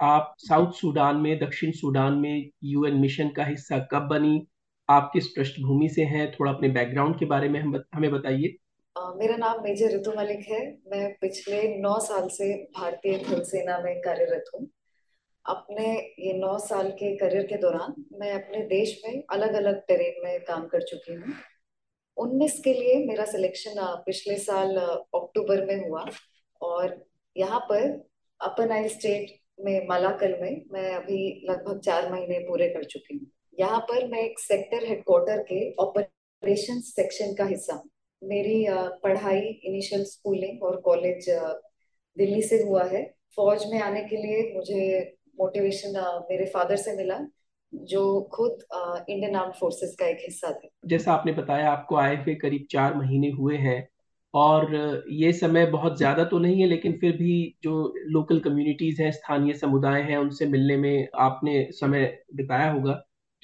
आप south Sudan में, दक्षिण सूडान में यूएन मिशन का हिस्सा कब बनी? आप किस पृष्ठभूमि से हैं? थोड़ा अपने बैकग्राउंड के बारे में हम हमें बताइए। मेरा नाम मेजर ऋतु मलिक है। मैं पिछले नौ साल से भारतीय थल सेना में कार्यरत हूँ। अपने ये नौ साल के करियर के दौरान मैं अपने देश में अलग अलग टेरेन में काम कर चुकी हूँ। उन्नीस के लिए मेरा सिलेक्शन पिछले साल अक्टूबर में हुआ और यहाँ पर अपर नाइल स्टेट में, मलाकल में मैं अभी लगभग चार महीने पूरे कर चुकी हूँ। यहाँ पर मैं एक सेक्टर हेडक्वार्टर के ऑपरेशन सेक्शन का हिस्सा हूँ। मेरी पढ़ाई इनिशियल स्कूलिंग और कॉलेज दिल्ली से हुआ है। फौज में आने के लिए मुझे मोटिवेशन मेरे फादर से मिला, जो खुद इंडियन आर्म फोर्सेस का एक हिस्सा थे। जैसा आपने बताया, आपको आए हुए करीब चार महीने हुए हैं। और ये समय बहुत ज़्यादा तो नहीं है, लेकिन फिर भी जो लोकल कम्युनिटीज़ हैं, स्थानीय समुदाय हैं, उनसे मिलने में आपने समय बिताया होगा।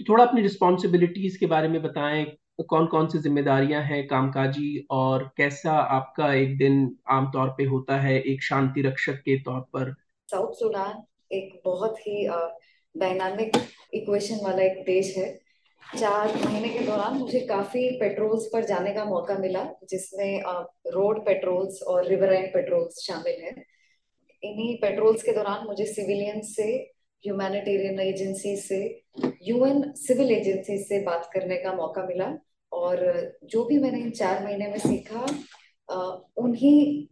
तो थोड़ा अपनी रिस्पॉन्सिबिलिटीज़ के बारे में बताएँ कौन कौन सी जिम्मेदारियाँ हैं कामकाजी और कैसा आपका एक दिन आमतौर पे होता है, एक शांति रक्षक के तौर पर? साउथ सुडान एक बहुत ही डायनामिक इक्वेशन वाला एक देश है। चार महीने के दौरान मुझे काफ़ी पेट्रोल्स पर जाने का मौका मिला, जिसमें रोड पेट्रोल्स और रिवराइन पेट्रोल्स शामिल है। इन्हीं पेट्रोल्स के दौरान मुझे सिविलियन से, ह्यूमैनिटेरियन एजेंसी से, यूएन सिविल एजेंसी से बात करने का मौका मिला और जो भी मैंने इन चार महीने में सीखा उन्हीं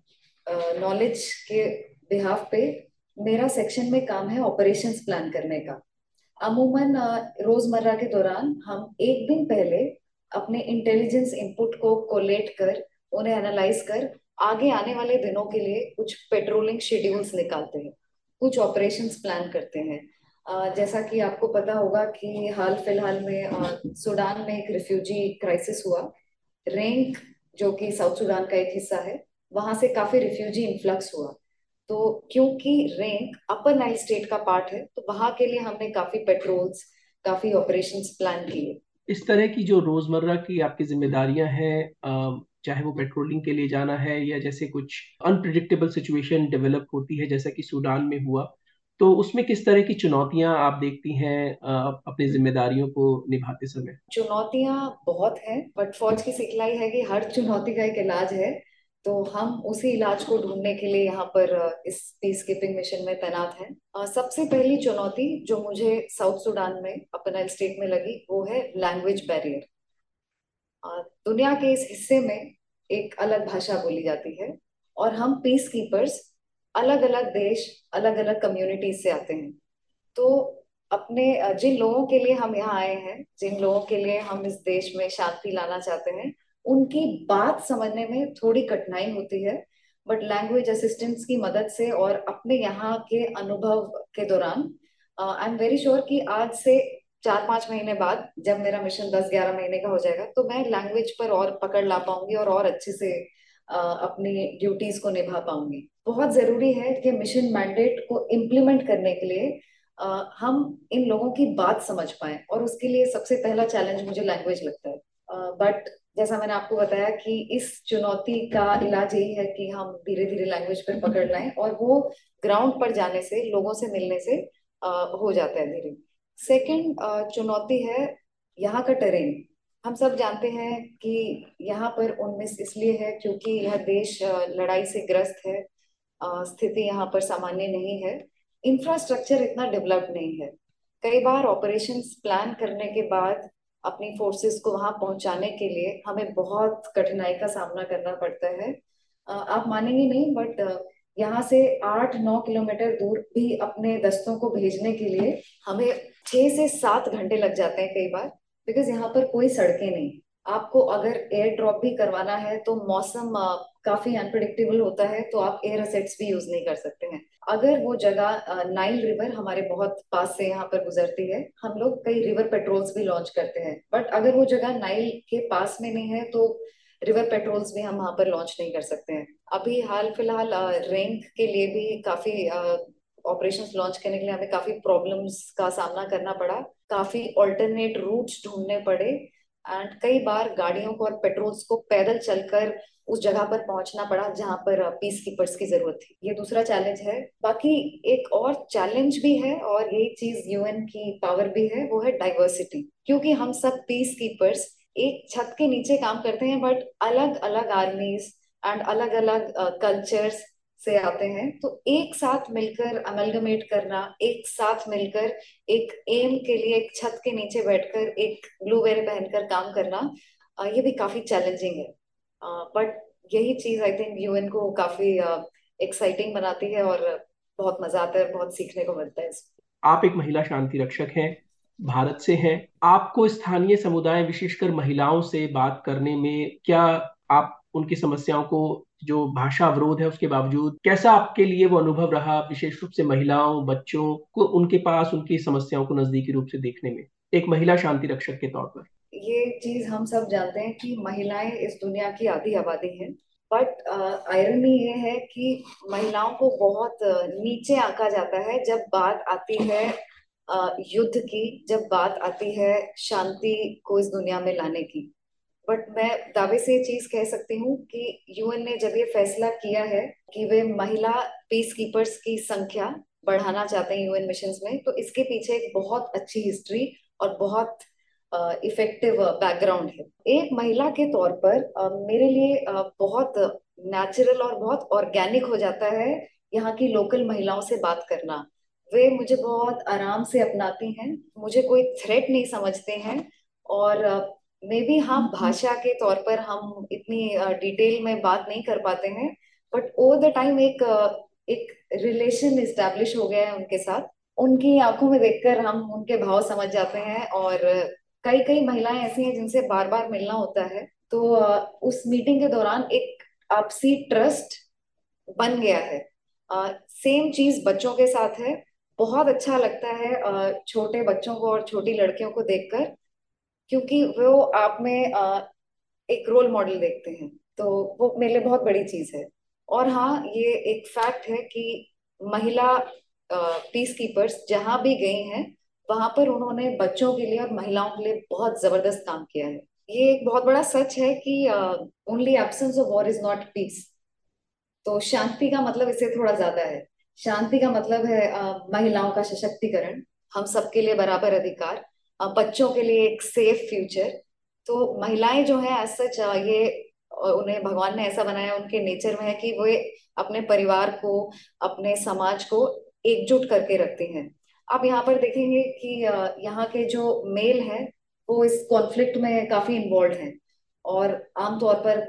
नॉलेज के बिहाफ पे मेरा सेक्शन में काम है ऑपरेशंस प्लान करने का। अमूमन रोज़मर्रा के दौरान हम एक दिन पहले अपने इंटेलिजेंस इनपुट को कोलेट कर, उन्हें एनालाइज कर, आगे आने वाले दिनों के लिए कुछ पेट्रोलिंग शेड्यूल्स निकालते हैं, कुछ ऑपरेशंस प्लान करते हैं। जैसा कि आपको पता होगा कि हाल फ़िलहाल में सूडान में एक रिफ्यूजी क्राइसिस हुआ। रेंक जो कि साउथ सूडान का एक हिस्सा है, वहाँ से काफ़ी रिफ्यूजी इन्फ्लक्स हुआ। तो क्योंकि रैंक अपर नाइल स्टेट का पार्ट है तो वहाँ के लिए हमने काफ़ी पेट्रोल्स काफ़ी ऑपरेशन प्लान किए। इस तरह की जो रोज़मर्रा की आपकी जिम्मेदारियाँ हैं चाहे वो पेट्रोलिंग के लिए जाना है या जैसे कुछ अनप्रिडिक्टेबल सिचुएशन डेवलप होती है जैसा कि सूडान में हुआ तो उसमें किस तरह की चुनौतियाँ आप देखती हैं अपनी जिम्मेदारियों को निभाते समय? चुनौतियाँ बहुत हैं बट फौज की सिखलाई है कि हर चुनौती का एक इलाज है। तो हम उसी इलाज को ढूँढने के लिए यहाँ पर इस पीस कीपिंग मिशन में तैनात हैं। सबसे पहली चुनौती जो मुझे साउथ सूडान में, अपना स्टेट में लगी, वो है लैंग्वेज बैरियर दुनिया के इस हिस्से में एक अलग भाषा बोली जाती है और हम पीस कीपर्स अलग अलग देश अलग अलग कम्युनिटीज से आते हैं। तो अपने जिन लोगों के लिए हम यहाँ आए हैं, जिन लोगों के लिए हम इस देश में शांति लाना चाहते हैं उनकी बात समझने में थोड़ी कठिनाई होती है बट लैंग्वेज असिस्टेंट्स की मदद से और अपने यहाँ के अनुभव के दौरान आई एम वेरी श्योर कि आज से चार पाँच महीने बाद जब मेरा मिशन दस ग्यारह महीने का हो जाएगा तो मैं लैंग्वेज पर और पकड़ ला पाऊँगी और और अच्छे से uh, अपनी ड्यूटीज़ को निभा पाऊँगी। बहुत ज़रूरी है कि मिशन मैंडेट को इम्प्लीमेंट करने के लिए uh, हम इन लोगों की बात समझ पाए और उसके लिए सबसे पहला चैलेंज मुझे लैंग्वेज लगता है। बट uh, जैसा मैंने आपको बताया कि इस चुनौती का इलाज यही है कि हम धीरे धीरे लैंग्वेज पर पकड़ लाएँ और वो ग्राउंड पर जाने से लोगों से मिलने से आ, हो जाता है धीरे। सेकेंड चुनौती है यहाँ का टेरेन हम सब जानते हैं कि यहाँ पर उन्नीस इसलिए है क्योंकि यह देश लड़ाई से ग्रस्त है। स्थिति यहाँ पर सामान्य नहीं है। इंफ्रास्ट्रक्चर इतना डेवलप नहीं है। कई बार ऑपरेशंस प्लान करने के बाद अपनी फोर्सेस को वहाँ पहुँचाने के लिए हमें बहुत कठिनाई का सामना करना पड़ता है। आप मानेंगे नहीं बट यहाँ से आठ नौ किलोमीटर दूर भी अपने दस्तों को भेजने के लिए हमें छह से सात घंटे लग जाते हैं कई बार बिकॉज़ यहाँ पर कोई सड़कें नहीं। आपको अगर एयर ड्रॉप भी करवाना है तो मौसम काफ़ी अनप्रडिक्टेबल होता है तो आप एयर असेट्स भी यूज़ नहीं कर सकते हैं। अगर वो जगह नाइल रिवर हमारे बहुत पास से यहाँ पर गुजरती है, हम लोग कई रिवर पेट्रोल्स भी लॉन्च करते हैं। बट अगर वो जगह नाइल के पास में नहीं है तो रिवर पेट्रोल्स भी हम वहाँ पर लॉन्च नहीं कर सकते हैं। अभी हाल फ़िलहाल रैंक के लिए भी काफ़ी ऑपरेशंस लॉन्च करने के लिए हमें काफ़ी प्रॉब्लम्स का सामना करना पड़ा। काफ़ी ऑल्टरनेट रूट्स ढूँढने पड़े। एंड कई बार गाड़ियों को और पेट्रोल्स को पैदल चलकर उस जगह पर पहुँचना पड़ा जहाँ पर पीस कीपर्स की ज़रूरत थी। ये दूसरा चैलेंज है। बाकी एक और चैलेंज भी है और यही चीज़ यूएन की पावर भी है, वो है डाइवर्सिटी क्योंकि हम सब पीस कीपर्स एक छत के नीचे काम करते हैं बट अलग अलग आर्मीज एंड अलग अलग कल्चर्स से आते हैं। तो एक साथ मिलकर अमेलगमेट करना, एक साथ मिलकर एक एम के लिए एक छत के नीचे बैठकर एक ब्लू वेयर पहनकर काम करना ये भी काफ़ी चैलेंजिंग है। बट यही चीज़ आई थिंक यूएन को काफ़ी एक्साइटिंग बनाती है और बहुत मज़ा आता है, बहुत सीखने को मिलता है आप एक महिला शांति रक्षक हैं, भारत से हैं। आपको स्थानीय समुदाय, विशेषकर महिलाओं से बात करने में क्या आप उनकी समस्याओं को जो भाषा अवरोध है उसके बावजूद कैसा आपके लिए वो अनुभव रहा विशेष रूप से महिलाओं बच्चों को उनके पास उनकी समस्याओं को नजदीकी रूप से देखने में? एक महिला शांति रक्षक के तौर पर। ये चीज़ हम सब जानते हैं कि महिलाएँ इस दुनिया की आधी आबादी है। बट आयरनी ये है कि महिलाओं को बहुत नीचे आंका जाता है जब बात आती है uh, युद्ध की जब बात आती है शांति को इस दुनिया में लाने की। बट मैं दावे से चीज़ कह सकती हूँ कि यूएन ने जब ये फैसला किया है कि वे महिला पीस कीपर्स की संख्या बढ़ाना चाहते हैं यूएन मिशन में तो इसके पीछे एक बहुत अच्छी हिस्ट्री और बहुत इफ़ेक्टिव बैकग्राउंड है। एक महिला के तौर पर मेरे लिए बहुत नेचुरल और बहुत ऑर्गेनिक हो जाता है यहाँ की लोकल महिलाओं से बात करना। वे मुझे बहुत आराम से अपनाती हैं, मुझे कोई थ्रेट नहीं समझते हैं और मे बी हाँ भाषा के तौर पर हम इतनी डिटेल में बात नहीं कर पाते हैं बट ओवर द टाइम एक एक रिलेशन इस्टेब्लिश हो गया है उनके साथ। उनकी आँखों में देखकर हम उनके भाव समझ जाते हैं और कई कई महिलाएँ ऐसी हैं जिनसे बार बार मिलना होता है। तो उस मीटिंग के दौरान एक आपसी ट्रस्ट बन गया है। सेम चीज़ बच्चों के साथ है। बहुत अच्छा लगता है छोटे बच्चों को और छोटी लड़कियों को देखकर। क्योंकि वो आप में एक रोल मॉडल देखते हैं। तो वो मेरे लिए बहुत बड़ी चीज़ है। और हाँ ये एक फैक्ट है कि महिला पीस कीपर्स जहाँ भी गई हैं वहाँ पर उन्होंने बच्चों के लिए और महिलाओं के लिए बहुत ज़बरदस्त काम किया है। ये एक बहुत बड़ा सच है कि only absence of war is not peace तो शांति का मतलब इससे थोड़ा ज़्यादा है। शांति का मतलब है uh, महिलाओं का सशक्तिकरण। हम सबके लिए बराबर अधिकार। बच्चों के लिए एक सेफ़ फ्यूचर तो महिलाएँ जो है एज सच ये उन्हें भगवान ने ऐसा बनाया, उनके नेचर में है कि वो अपने परिवार को, अपने समाज को एकजुट करके रखती हैं। आप यहाँ पर देखेंगे कि यहाँ के जो मेल हैं, वो इस कॉन्फ्लिक्ट में काफ़ी इन्वॉल्व हैं। और आमतौर पर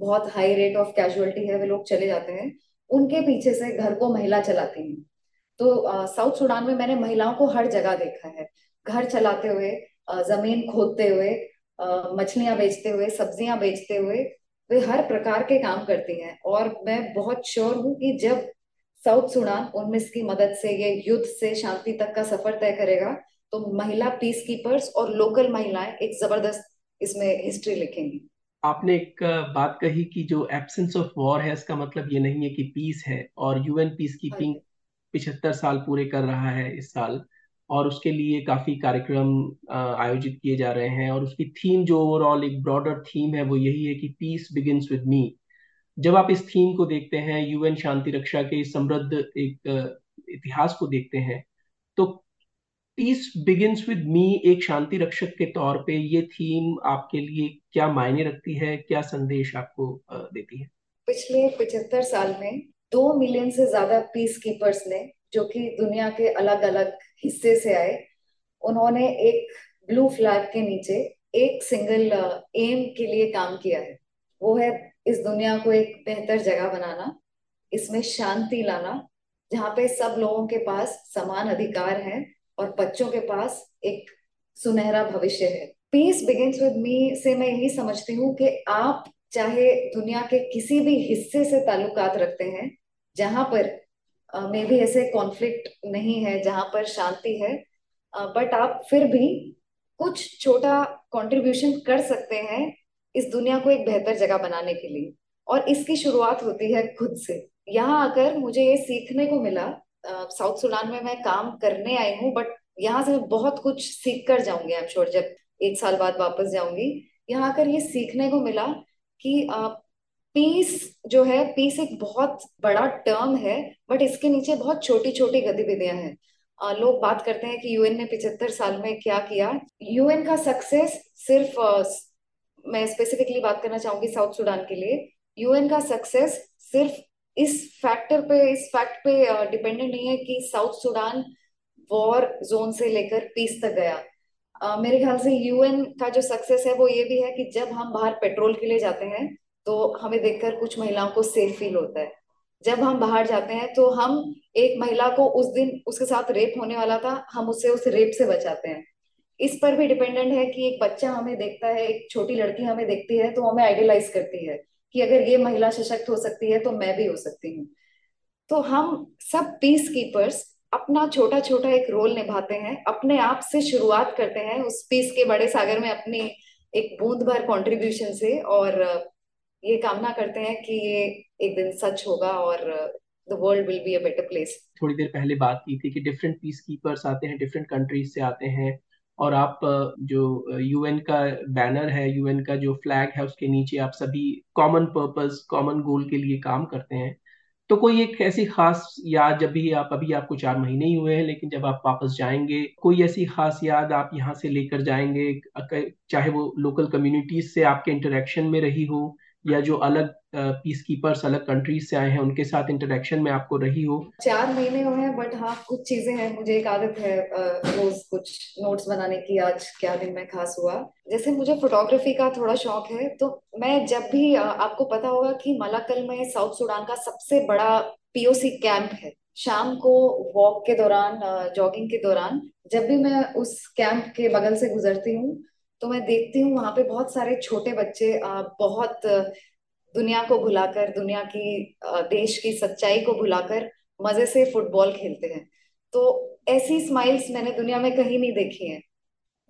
बहुत हाई रेट ऑफ़ कैजुअलिटी है, वे लोग चले जाते हैं। उनके पीछे से घर को महिला चलाती हैं। तो साउथ सूडान में मैंने महिलाओं को हर जगह देखा है। घर चलाते हुए ज़मीन खोदते हुए मछलियाँ बेचते हुए सब्ज़ियाँ बेचते हुए वे हर प्रकार के काम करती हैं। और मैं बहुत श्योर हूँ कि जब साउथ सुडान उन्नीस की मदद से ये युद्ध से शांति तक का सफ़र तय करेगा तो महिला पीस कीपर्स और लोकल महिलाएँ एक ज़बरदस्त इसमें हिस्ट्री लिखेंगी। आपने एक बात कही कि जो एब्सेंस ऑफ़ वॉर है इसका मतलब ये नहीं है कि पीस है और यूएन पीस कीपिंग पिछहत्तर साल पूरे कर रहा है इस साल। और उसके लिए काफ़ी कार्यक्रम आयोजित किए जा रहे हैं और उसकी थीम जो ओवरऑल एक ब्रॉडर थीम है वो यही है कि पीस बिगिंस विद मी जब आप इस थीम को देखते हैं यूएन शांति रक्षा के समृद्ध एक इतिहास को देखते हैं तो पीस बिगिंस विद मी एक शांति रक्षक के तौर पे ये थीम आपके लिए क्या मायने रखती है, क्या संदेश आपको देती है? पिछले पचहत्तर साल में दो मिलियन से ज़्यादा पीस कीपर्स ने जो कि दुनिया के अलग अलग हिस्से से आए, उन्होंने एक ब्लू फ्लैग के नीचे एक सिंगल एम के लिए काम किया है। वो है इस दुनिया को एक बेहतर जगह बनाना, इसमें शांति लाना, जहाँ पे सब लोगों के पास समान अधिकार है और बच्चों के पास एक सुनहरा भविष्य है। पीस बिगिंस विद मी से मैं यही समझती हूँ कि आप चाहे दुनिया के किसी भी हिस्से से ताल्लुकात रखते हैं, जहाँ पर मे भी ऐसे कॉन्फ्लिक्ट नहीं है जहाँ पर शांति है। बट आप फिर भी कुछ छोटा कंट्रीब्यूशन कर सकते हैं इस दुनिया को एक बेहतर जगह बनाने के लिए। और इसकी शुरुआत होती है खुद से। यहाँ आकर मुझे ये सीखने को मिला साउथ सुडान में मैं काम करने आई हूँ बट यहाँ से मैं बहुत कुछ सीख कर जाऊँगी आई एम श्योर जब एक साल बाद वापस जाऊँगी। यहाँ आकर ये सीखने को मिला कि पीस जो है पीस एक बहुत बड़ा टर्म है बट इसके नीचे बहुत छोटी छोटी गतिविधियाँ हैं। लोग बात करते हैं कि यूएन ने पिछहत्तर साल में क्या किया। यूएन का सक्सेस सिर्फ़ मैं स्पेसिफिकली बात करना चाहूँगी साउथ सुडान के लिए। यूएन का सक्सेस सिर्फ़ इस फैक्टर पे, इस फैक्ट पे डिपेंडेंट नहीं है कि साउथ सुडान वॉर जोन से लेकर पीस तक गया। मेरे ख्याल से यूएन का जो सक्सेस है वो ये भी है कि जब हम बाहर पेट्रोल के लिए जाते हैं तो हमें देखकर कुछ महिलाओं को सेफ़ फील होता है। जब हम बाहर जाते हैं तो हम एक महिला को उस दिन उसके साथ रेप होने वाला था, हम उससे उस रेप से बचाते हैं। इस पर भी डिपेंडेंट है कि एक बच्चा हमें देखता है, एक छोटी लड़की हमें देखती है तो हमें आइडियलाइज करती है कि अगर ये महिला सशक्त हो सकती है तो मैं भी हो सकती हूँ। तो हम सब पीस कीपर्स अपना छोटा छोटा एक रोल निभाते हैं, अपने आप से शुरुआत करते हैं उस पीस के बड़े सागर में अपनी एक बूंद भर कंट्रीब्यूशन से और ये कामना करते हैं कि ये एक दिन सच होगा और the world will be a better place थोड़ी देर पहले बात की थी कि डिफरेंट पीस कीपर्स आते हैं डिफरेंट कंट्रीज़ से आते हैं और आप जो यूएन का बैनर है यूएन का जो फ्लैग है उसके नीचे आप सभी कॉमन पर्पस कॉमन गोल के लिए काम करते हैं। तो कोई एक ऐसी खास याद, जब भी आप, अभी आपको चार महीने ही हुए हैं, लेकिन जब आप वापस जाएँगे, कोई ऐसी खास याद आप यहाँ से लेकर जाएँगे चाहे वो लोकल कम्युनिटीज से आपके इंटरेक्शन में रही हो या जो अलग पीस कीपर्स अलग कंट्रीज़ से आए हैं, उनके साथ इंटरेक्शन में आपको रही हो? चार महीने हुए हैं बट हाँ कुछ चीज़ें हैं। मुझे एक आदत है रोज कुछ नोट्स बनाने की, आज क्या दिन में खास हुआ। जैसे मुझे फोटोग्राफी का थोड़ा शौक है तो मैं जब भी आपको पता होगा कि मलाकल में साउथ सूडान का सबसे बड़ा पीओसी कैंप है। शाम को वॉक के दौरान जॉगिंग के दौरान, जब भी मैं उस कैंप के बगल से गुजरती हूँ तो मैं देखती हूँ वहाँ पे बहुत सारे छोटे बच्चे बहुत दुनिया को भुलाकर, दुनिया की देश की सच्चाई को भुलाकर मज़े से फुटबॉल खेलते हैं। तो ऐसी स्माइल्स मैंने दुनिया में कहीं नहीं देखी है,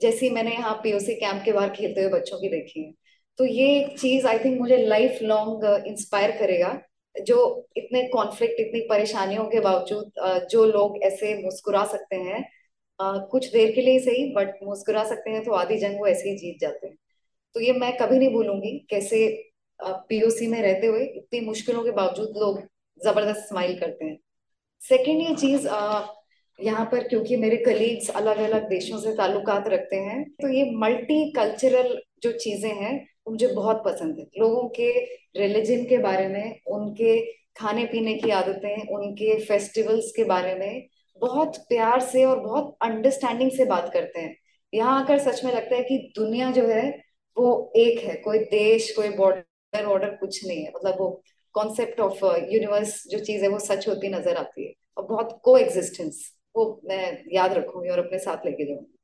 जैसी मैंने यहाँ पीओसी कैंप के बाहर खेलते हुए बच्चों की देखी है। तो ये एक चीज़ आई थिंक मुझे लाइफ लॉन्ग इंस्पायर करेगा, जो इतने कॉन्फ्लिक्ट इतनी परेशानियों के बावजूद जो लोग ऐसे मुस्कुरा सकते हैं कुछ देर के लिए सही बट मुस्कुरा सकते हैं तो आधी जंग वो ऐसे ही जीत जाते हैं। तो ये मैं कभी नहीं भूलूँगी कैसे पीओसी में रहते हुए इतनी मुश्किलों के बावजूद लोग ज़बरदस्त स्माइल करते हैं। सेकेंड ये चीज़ यहाँ पर क्योंकि मेरे कलीग्स अलग अलग देशों से ताल्लुकात रखते हैं तो ये मल्टी कल्चरल जो चीज़ें हैं, वो मुझे बहुत पसंद है। लोगों के रिलीजन के बारे में, उनके खाने पीने की आदतें, उनके फेस्टिवल्स के बारे में बहुत प्यार से और बहुत अंडरस्टैंडिंग से बात करते हैं। यहाँ आकर सच में लगता है कि दुनिया जो है, वो एक है। कोई देश, कोई बॉर्डर वॉर्डर कुछ नहीं है। मतलब वो कॉन्सेप्ट ऑफ़ यूनिवर्स जो चीज़ है, वो सच होती नज़र आती है। और बहुत को एग्जिस्टेंस वो मैं याद रखूँगी और अपने साथ लेके जाऊँगी।